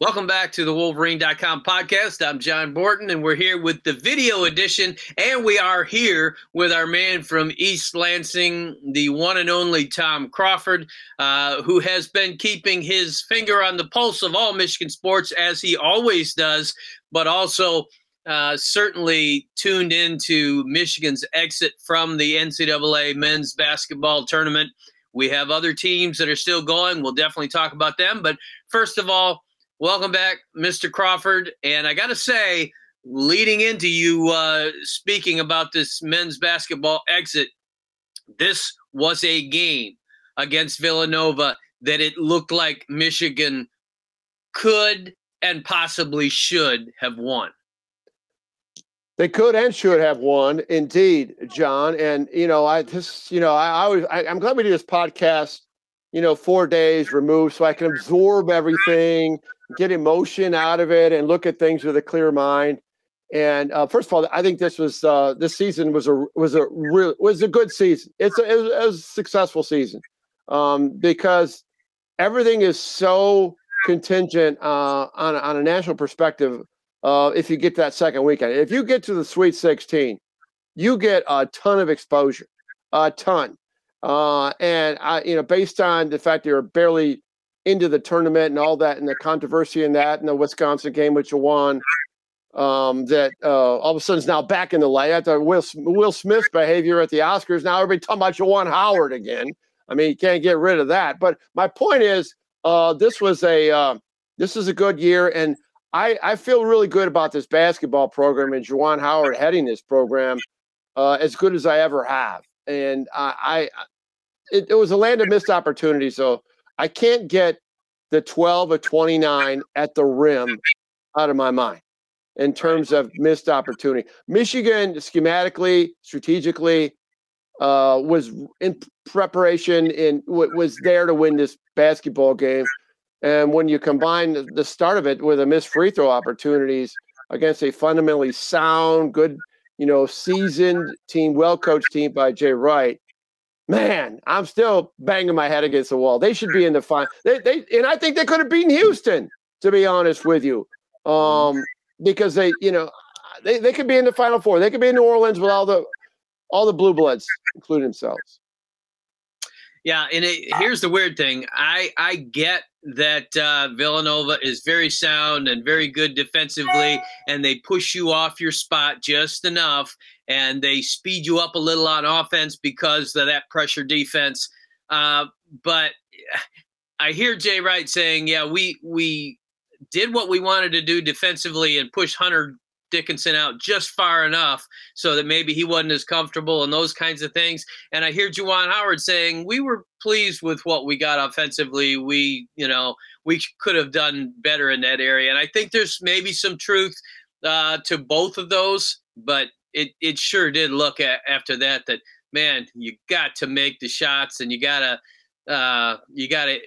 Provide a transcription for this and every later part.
Welcome back to the Wolverine.com podcast. I'm John Borton, and we're here with the video edition. And we are here with our man from East Lansing, the one and only Tom Crawford, uh, who has been keeping his finger on the pulse of all Michigan sports, as he always does, but also uh, certainly tuned into Michigan's exit from the NCAA men's basketball tournament. We have other teams that are still going. We'll definitely talk about them. But first of all, Welcome back, Mr. Crawford. And I got to say, leading into you uh, speaking about this men's basketball exit, this was a game against Villanova that it looked like Michigan could and possibly should have won. They could and should have won, indeed, John. And you know, I just, you know, I, I I, I'm glad we do this podcast. You know, four days removed, so I can absorb everything get emotion out of it and look at things with a clear mind. And uh, first of all, I think this was uh, this season was a was a real was a good season. It's a, it was, a successful season um, because everything is so contingent uh, on on a national perspective. If you get that second weekend, if you get to the Sweet 16, you get a ton of exposure, a ton. Uh, and I, you know, based on the fact you're barely into the tournament and all that and the controversy in that and the Wisconsin game which won um, that uh, all of a sudden is now back in the light after Will, Will Smith's behavior at the Oscars. Now everybody talking about Juwan Howard again. I mean, you can't get rid of that. But my point is, uh, this was a uh, this is a good year, and I I feel really good about this basketball program and Juwan Howard heading this program uh, as good as I ever have. And I, I it, it was a land of missed opportunities. So I can't get the 12 or 29 at the rim out of my mind in terms of missed opportunity. Michigan, schematically, strategically, uh, was in preparation and w- was there to win this basketball game. And when you combine the start of it with a missed free throw opportunities against a fundamentally sound, good, you know, seasoned team, well coached team by Jay Wright, man, I'm still banging my head against the wall. They should be in the final. They, they, and I think they could have beaten Houston, to be honest with you, um, because they, you know, they, they could be in the final four. They could be in New Orleans with all the all the blue bloods, including themselves. Yeah, and it, here's the weird thing. I I get that uh, Villanova is very sound and very good defensively, and they push you off your spot just enough, and they speed you up a little on offense because of that pressure defense. Uh, but I hear Jay Wright saying, "Yeah, we we did what we wanted to do defensively and push Hunter Dickinson out just far enough so that maybe he wasn't as comfortable and those kinds of things. And I hear Juwan Howard saying we were pleased with what we got offensively. We, you know, we could have done better in that area. And I think there's maybe some truth uh, to both of those, but it it sure did look at after that that man, you got to make the shots and you gotta uh, you gotta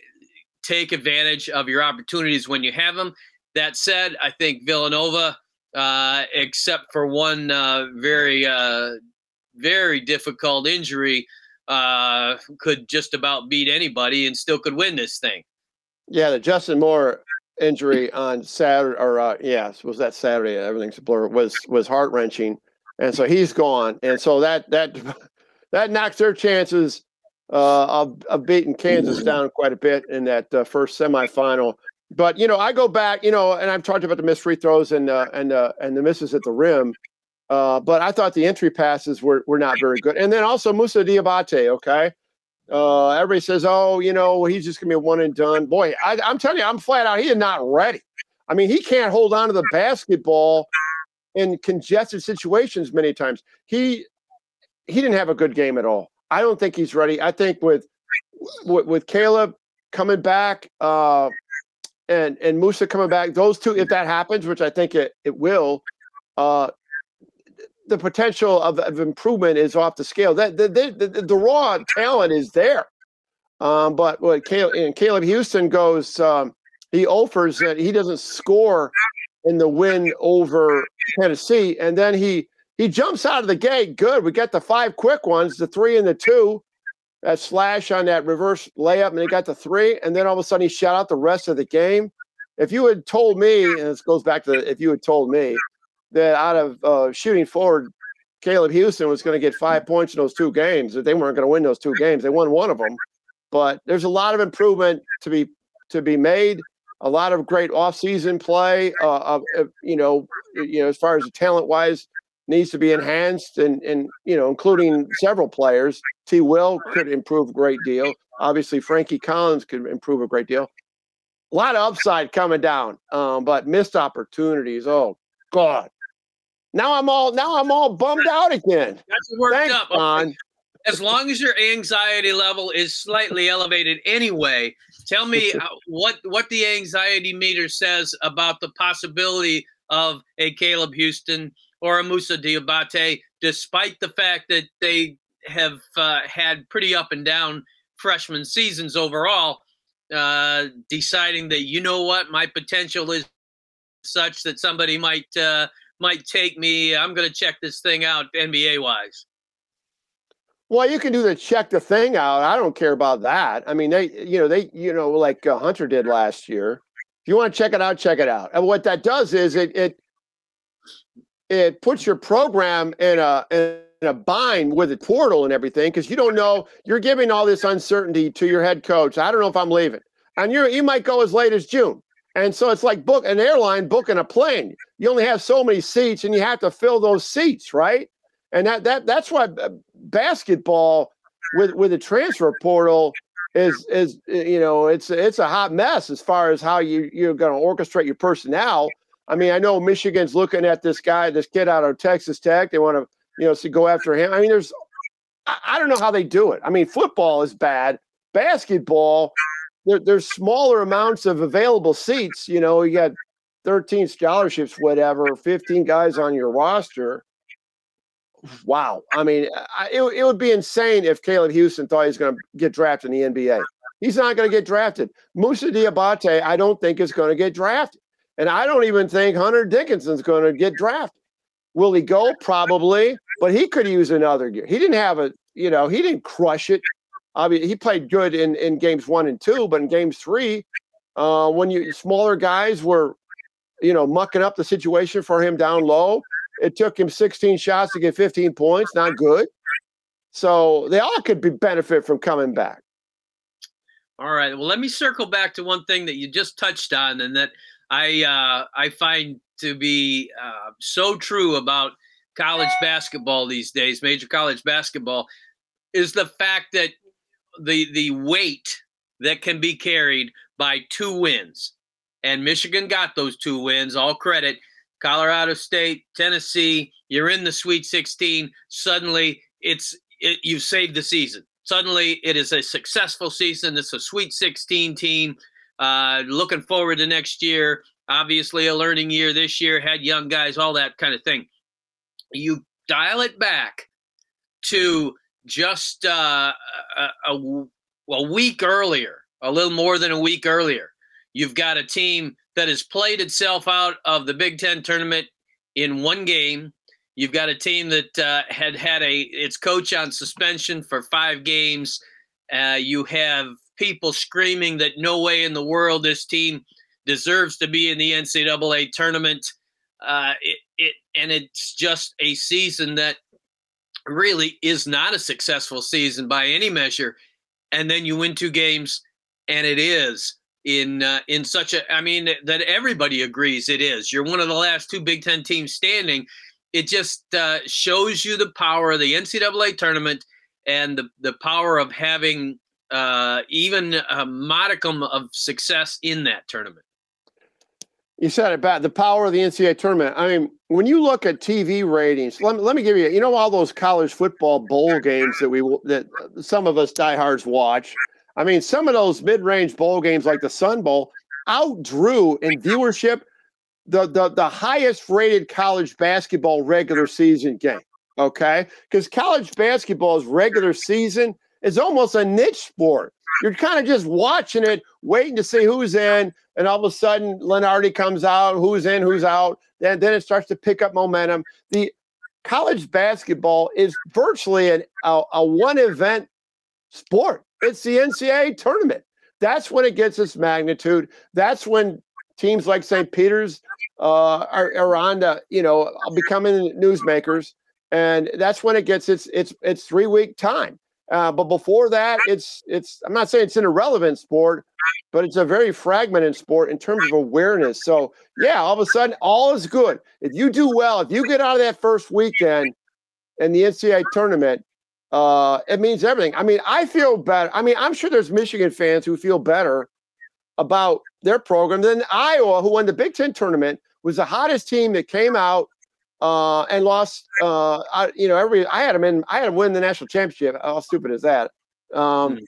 take advantage of your opportunities when you have them. That said, I think Villanova uh, except for one uh, very, uh, very difficult injury, uh, could just about beat anybody and still could win this thing. Yeah, the Justin Moore injury on Saturday, or uh, yes, was that Saturday? Everything's a blur. Was was heart wrenching, and so he's gone, and so that that that knocks their chances uh, of of beating Kansas down quite a bit in that uh, first semifinal but you know, I go back, you know, and I've talked about the missed free throws and uh, and uh, and the misses at the rim. Uh, but I thought the entry passes were, were not very good. And then also Moussa Diabate, okay? Uh, everybody says, oh, you know, he's just going to be one and done. Boy, I, I'm telling you, I'm flat out. He is not ready. I mean, he can't hold on to the basketball in congested situations many times. He he didn't have a good game at all. I don't think he's ready. I think with with, with Caleb coming back uh, and and Moussa coming back, those two, if that happens, which I think it it will, uh, the potential of, of improvement is off the scale. That the, the, the, the raw talent is there. Um, but what Caleb, and Caleb Houston goes, um, he offers that he doesn't score in the win over Tennessee, and then he he jumps out of the gate. Good, we got the five quick ones, the three and the two, that slash on that reverse layup, and he got the three, and then all of a sudden he shut out the rest of the game. If you had told me, and this goes back to if you had told me that out of uh, shooting forward, Caleb Houston was going to get five points in those two games, that they weren't going to win those two games. They won one of them, but there's a lot of improvement to be to be made. A lot of great offseason play. Uh, of, you know, you know, as far as talent wise, needs to be enhanced, and and you know, including several players. T. Will could improve a great deal. Obviously, Frankie Collins could improve a great deal. A lot of upside coming down, um, but missed opportunities. Oh God, now I'm all now I'm all bummed out again. That's worked Thanks, up. Okay. As long as your anxiety level is slightly elevated anyway, tell me what what the anxiety meter says about the possibility of a Caleb Houston or a Moussa Diabate, despite the fact that they have uh, had pretty up and down freshman seasons overall. Uh, deciding that you know what my potential is such that somebody might uh, might take me. I'm going to check this thing out NBA wise. Well, you can do the check the thing out. I don't care about that. I mean, they, you know, they, you know, like uh, Hunter did last year. If you want to check it out, check it out. And what that does is it it it puts your program in a in a bind with a portal and everything because you don't know you're giving all this uncertainty to your head coach. I don't know if I'm leaving, and you you might go as late as June. And so it's like book an airline booking a plane. You only have so many seats, and you have to fill those seats, right? And that that that's why uh, basketball with with the transfer portal is is you know it's it's a hot mess as far as how you you're going to orchestrate your personnel. I mean, I know Michigan's looking at this guy, this kid out of Texas Tech. They want to you know to go after him. I mean, there's I, I don't know how they do it. I mean, football is bad. Basketball, there, there's smaller amounts of available seats. You know, you got 13 scholarships, whatever, 15 guys on your roster. Wow. I mean, I, it, it would be insane if Caleb Houston thought he's going to get drafted in the NBA. He's not going to get drafted. Moussa Diabate, I don't think is going to get drafted. And I don't even think Hunter Dickinson's going to get drafted. Will he go? Probably, but he could use another year. He didn't have a, you know, he didn't crush it I mean, he played good in, in games one and two, but in games three, uh, when you smaller guys were, you know, mucking up the situation for him down low, it took him 16 shots to get 15 points. Not good. So they all could be benefit from coming back. All right. Well, let me circle back to one thing that you just touched on, and that I uh, I find to be uh, so true about college basketball these days, major college basketball, is the fact that the the weight that can be carried by two wins. And Michigan got those two wins. All credit. Colorado State, Tennessee, you're in the Sweet 16. Suddenly, it's it, you've saved the season. Suddenly, it is a successful season. It's a Sweet 16 team. Uh, looking forward to next year. Obviously, a learning year this year. Had young guys, all that kind of thing. You dial it back to just uh, a, a, a week earlier, a little more than a week earlier. You've got a team that has played itself out of the Big Ten tournament in one game. You've got a team that uh, had had a its coach on suspension for five games. Uh, you have people screaming that no way in the world this team deserves to be in the NCAA tournament. Uh, it, it and it's just a season that really is not a successful season by any measure, and then you win two games, and it is in uh, in such a I mean that everybody agrees it is. You're one of the last two Big Ten teams standing, it just uh, shows you the power of the NCAA tournament and the the power of having uh, even a modicum of success in that tournament. You said it bad. The power of the NCAA tournament. I mean, when you look at TV ratings, let me, let me give you. You know all those college football bowl games that we that some of us diehards watch. I mean, some of those mid-range bowl games, like the Sun Bowl, outdrew in viewership the the the highest rated college basketball regular season game. Okay, because college basketball's regular season is almost a niche sport. You're kind of just watching it, waiting to see who's in, and all of a sudden Lunardi comes out, who's in, who's out. Then then it starts to pick up momentum. The college basketball is virtually an, a, a one event sport. It's the NCAA tournament. That's when it gets its magnitude. That's when teams like St. Peter's uh, are, are on to, you know, becoming newsmakers. And that's when it gets its its its three week time. Uh, but before that, it's it's I'm not saying it's an irrelevant sport, but it's a very fragmented sport in terms of awareness. So yeah, all of a sudden, all is good. If you do well, if you get out of that first weekend in the NCAA tournament, uh, it means everything. I mean, I feel better. I mean, I'm sure there's Michigan fans who feel better about their program than Iowa, who won the Big Ten tournament, was the hottest team that came out uh, and lost. Uh, I, you know, every I had them in. I had them win the national championship. How stupid is that? Um, mm.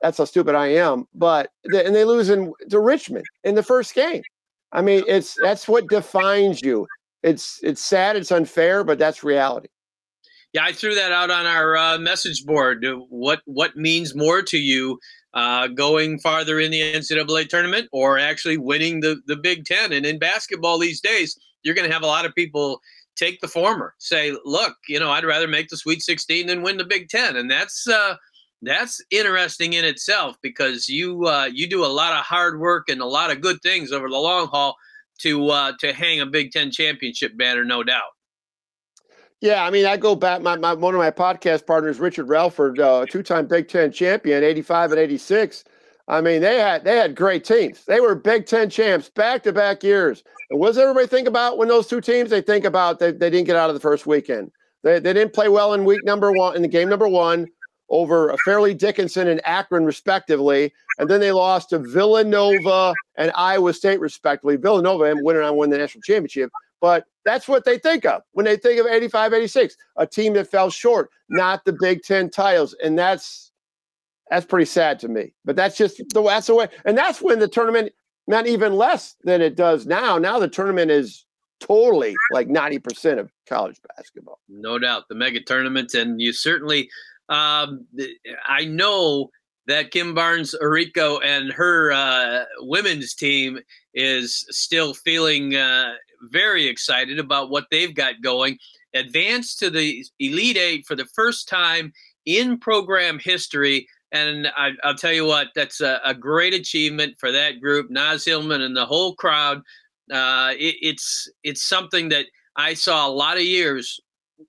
That's how stupid I am. But they, and they lose in to Richmond in the first game. I mean, it's that's what defines you. It's it's sad. It's unfair, but that's reality. Yeah, I threw that out on our uh, message board. What what means more to you, uh, going farther in the NCAA tournament or actually winning the the Big Ten? And in basketball these days, you're going to have a lot of people take the former. Say, look, you know, I'd rather make the Sweet 16 than win the Big Ten, and that's uh, that's interesting in itself because you uh, you do a lot of hard work and a lot of good things over the long haul to uh, to hang a Big Ten championship banner, no doubt. Yeah, I mean, I go back. My, my one of my podcast partners, Richard Rellford, uh, two-time Big Ten champion, eighty-five and eighty-six. I mean, they had they had great teams. They were Big Ten champs back-to-back years. And what does everybody think about when those two teams? They think about they, they didn't get out of the first weekend. They, they didn't play well in week number one in the game number one over Fairleigh Dickinson and Akron, respectively. And then they lost to Villanova and Iowa State, respectively. Villanova and winning on win the national championship. But that's what they think of when they think of 85 86, a team that fell short, not the Big Ten titles. And that's that's pretty sad to me. But that's just the that's the way. And that's when the tournament meant even less than it does now. Now the tournament is totally like 90% of college basketball. No doubt. The mega tournament. And you certainly um, I know that Kim Barnes Arico and her uh, women's team is still feeling uh, very excited about what they've got going. Advanced to the Elite Eight for the first time in program history. And I, will tell you what, that's a, a, great achievement for that group, Naz Hillmon and the whole crowd. Uh, it, it's it's something that I saw a lot of years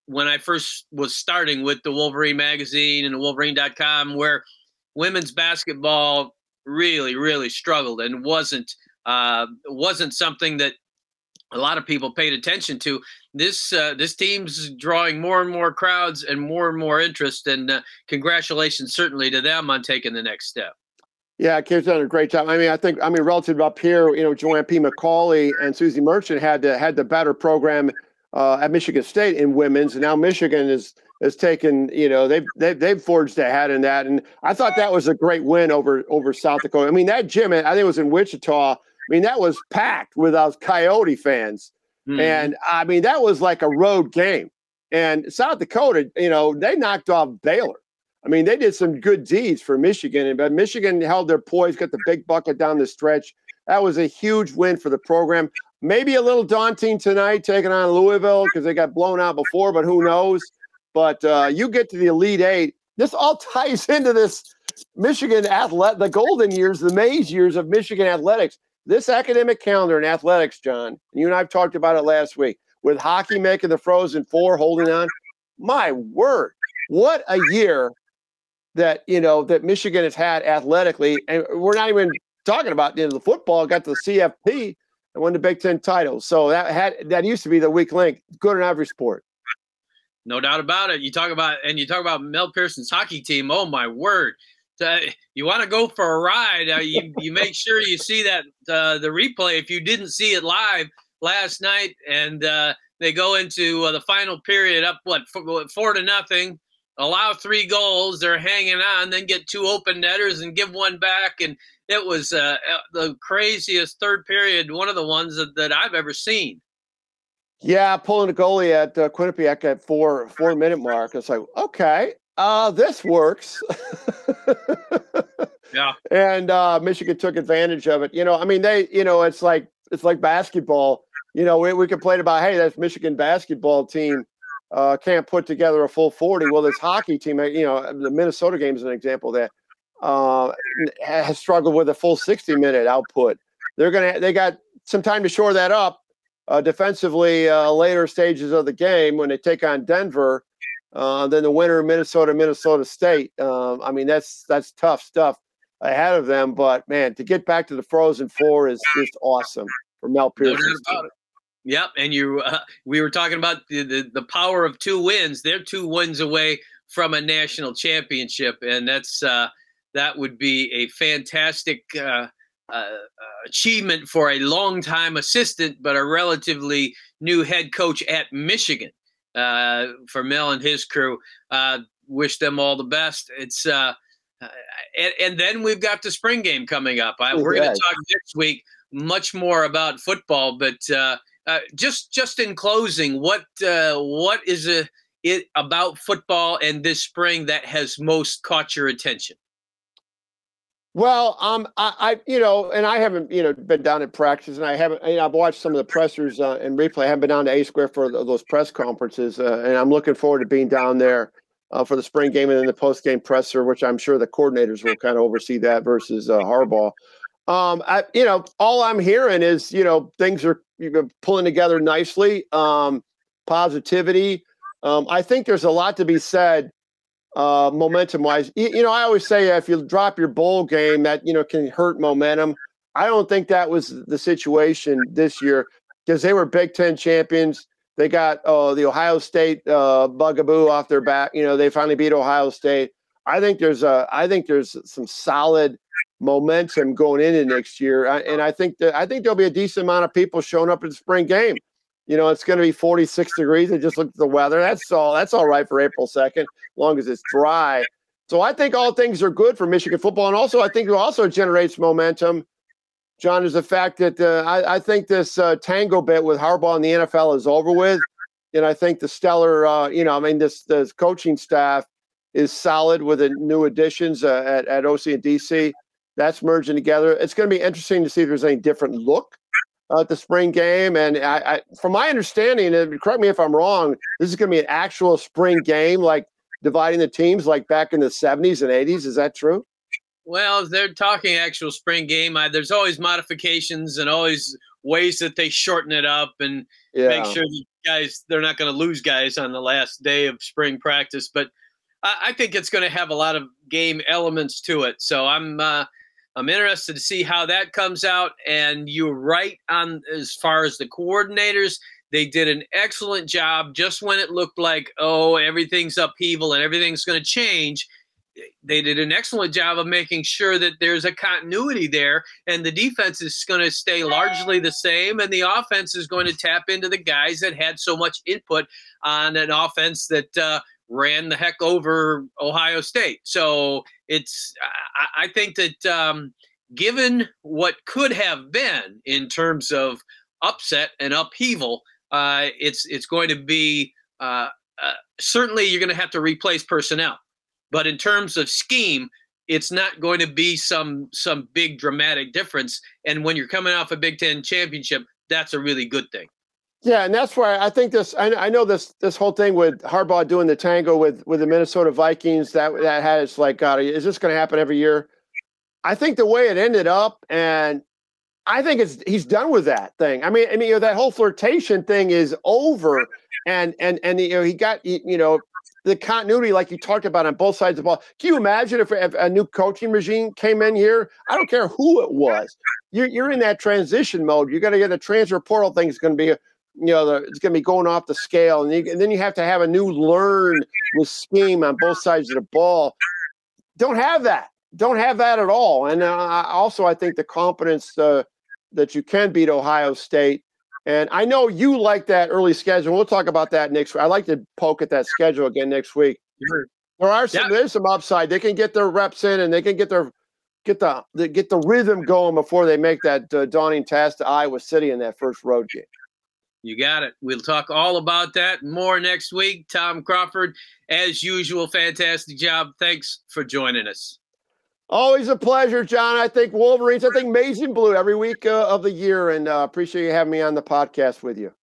when I first was starting with the Wolverine magazine and the Wolverine.com, where women's basketball really, really struggled and wasn't uh, wasn't something that a lot of people paid attention to. This uh, this team's drawing more and more crowds and more and more interest. And uh, congratulations, certainly to them on taking the next step. Yeah, Kim's done a great job. I mean, I think I mean relative up here, you know, Joanne P. McCallie and Suzy Merchant had the had the better program uh, at Michigan State in women's, and now Michigan is has taken, you know, they've, they've they've forged ahead in that, and I thought that was a great win over over South Dakota. I mean, that gym, I think it was in Wichita. I mean, that was packed with those Coyote fans, mm-hmm. and I mean, that was like a road game. And South Dakota, you know, they knocked off Baylor. I mean, they did some good deeds for Michigan, but Michigan held their poise, got the big bucket down the stretch. That was a huge win for the program. Maybe a little daunting tonight, taking on Louisville because they got blown out before, but who knows? But uh, you get to the Elite Eight. This all ties into this Michigan athlete, the golden years, the maize years of Michigan athletics. This academic calendar in athletics, John, you and I have talked about it last week, with hockey making the Frozen Four, holding on. My word, what a year that you know that Michigan has had athletically, and we're not even talking about you know, the football. Got to the CFP and won the Big Ten title. So that had that used to be the weak link. Good in every sport. No doubt about it. You talk about and you talk about Mel Pearson's hockey team. Oh my word! You want to go for a ride? Uh, you you make sure you see that uh, the replay if you didn't see it live last night, and uh, they go into uh, the final period up what four, four to nothing. Allow three goals. They're hanging on, then get two open netters and give one back, and it was the craziest third period. One of the ones that, that I've ever seen. Yeah, pulling a goalie at uh, Quinnipiac at four four minute mark. It's like, okay, uh, this works. yeah. And uh, Michigan took advantage of it. You know, I mean, they, you know, it's like it's like basketball. You know, we, we complain about, hey, that Michigan basketball team uh, can't put together a full 40. Well, this hockey team, uh, you know, the Minnesota game is an example that uh, has struggled with a full 60 minute output. They're going to, they got some time to shore that up uh, defensively uh, later stages of the game when they take on Denver. Uh, then the winner, Minnesota, Minnesota State. Um, I mean, that's that's tough stuff ahead of them. But man, to get back to the Frozen Four is just awesome for Mel. No yep, and you, uh, we were talking about the, the the power of two wins. They're two wins away from a national championship, and that's uh, that would be a fantastic. Uh, uh, achievement for a long-time assistant, but a relatively new head coach at Michigan. Uh, for Mel and his crew, uh, wish them all the best. It's uh, uh, and, and, then we've got the spring game coming up. I, we're going to talk next week much more about football, but just just in closing, what what is a, it about football and this spring that has most caught your attention? Well, um, I, I, you know, and I haven't, you know, been down at practice, and I haven't, you know, I've watched some of the pressers uh, and replay. I haven't been down to A Square for those press conferences, uh, and I'm looking forward to being down there uh, for the spring game and then the post game presser, which I'm sure the coordinators will kind of oversee that versus uh, Harbaugh. Um, I, you know, all I'm hearing is, you know, things are you know, pulling together nicely. Um, positivity. Um, I think there's a lot to be said uh, momentum wise. You, you, know, I always say if you drop your bowl game, that you know can hurt momentum. I don't think that was the situation this year because they were Big Ten champions. They got uh, the Ohio State uh, bugaboo off their back. You know, they finally beat Ohio State. I think there's a, I think there's some solid momentum going into next year, I, and I think that I think there'll be a decent amount of people showing up at the spring game. You know, it's going to be 46 degrees. And just look at the weather. That's all. That's all right for April 2nd, as long as it's dry. So I think all things are good for Michigan football, and also I think it also generates momentum. John is the fact that uh, I, I, think this uh, tango bit with Harbaugh and the NFL is over with, and I think the stellar, uh, you know, I mean, this this coaching staff is solid with the new additions uh, at at OC and DC. That's merging together. It's going to be interesting to see if there's any different look uh, at the spring game. And I, I, from my understanding, and correct me if I'm wrong, this is going to be an actual spring game, like dividing the teams like back in the 70s and 80s. Is that true? Well, they're talking actual spring game. I, there's always modifications and always ways that they shorten it up and yeah. make sure the guys they're not going to lose guys on the last day of spring practice. But I, I think it's going to have a lot of game elements to it. So I'm uh, I'm interested to see how that comes out. And you're right on as far as the coordinators. They did an excellent job just when it looked like, oh, everything's upheaval and everything's going to change. They did an excellent job of making sure that there's a continuity there, and the defense is going to stay largely the same, and the offense is going to tap into the guys that had so much input on an offense that uh, ran the heck over Ohio State. So it's I, I think that um, given what could have been in terms of upset and upheaval, uh, it's it's going to be uh, uh, certainly you're going to have to replace personnel, but in terms of scheme. It's not going to be some some big dramatic difference, and when you're coming off a Big Ten championship, that's a really good thing. Yeah, and that's why I think this. I, I, know this this whole thing with Harbaugh doing the tango with with the Minnesota Vikings. That that has like, God, is this going to happen every year? I think the way it ended up, and I think it's he's done with that thing. I mean, I mean, you know, that whole flirtation thing is over, and and and you know, he got you know, the continuity, like you talked about on both sides of the ball. Can you imagine if, if a new coaching regime came in here? I don't care who it was. You're, you're in that transition mode. You got to get the transfer portal thing is going to be, you know, the, it's going to be going off the scale, and, you, and then you have to have a new learn with scheme on both sides of the ball. Don't have that. Don't have that at all. And uh, also, I think the confidence uh, that you can beat Ohio State and I know you like that early schedule. We'll talk about that next week. I like to poke at that schedule again next week. Sure. There are some yeah. there's some upside. They can get their reps in and they can get their get the, the get the rhythm going before they make that uh, daunting task to Iowa City in that first road game. You got it. We'll talk all about that more next week. Tom Crawford, as usual, fantastic job. Thanks for joining us. Always a pleasure, John. I think Wolverines, I think Amazing Blue every week uh, of the year, and uh, appreciate you having me on the podcast with you.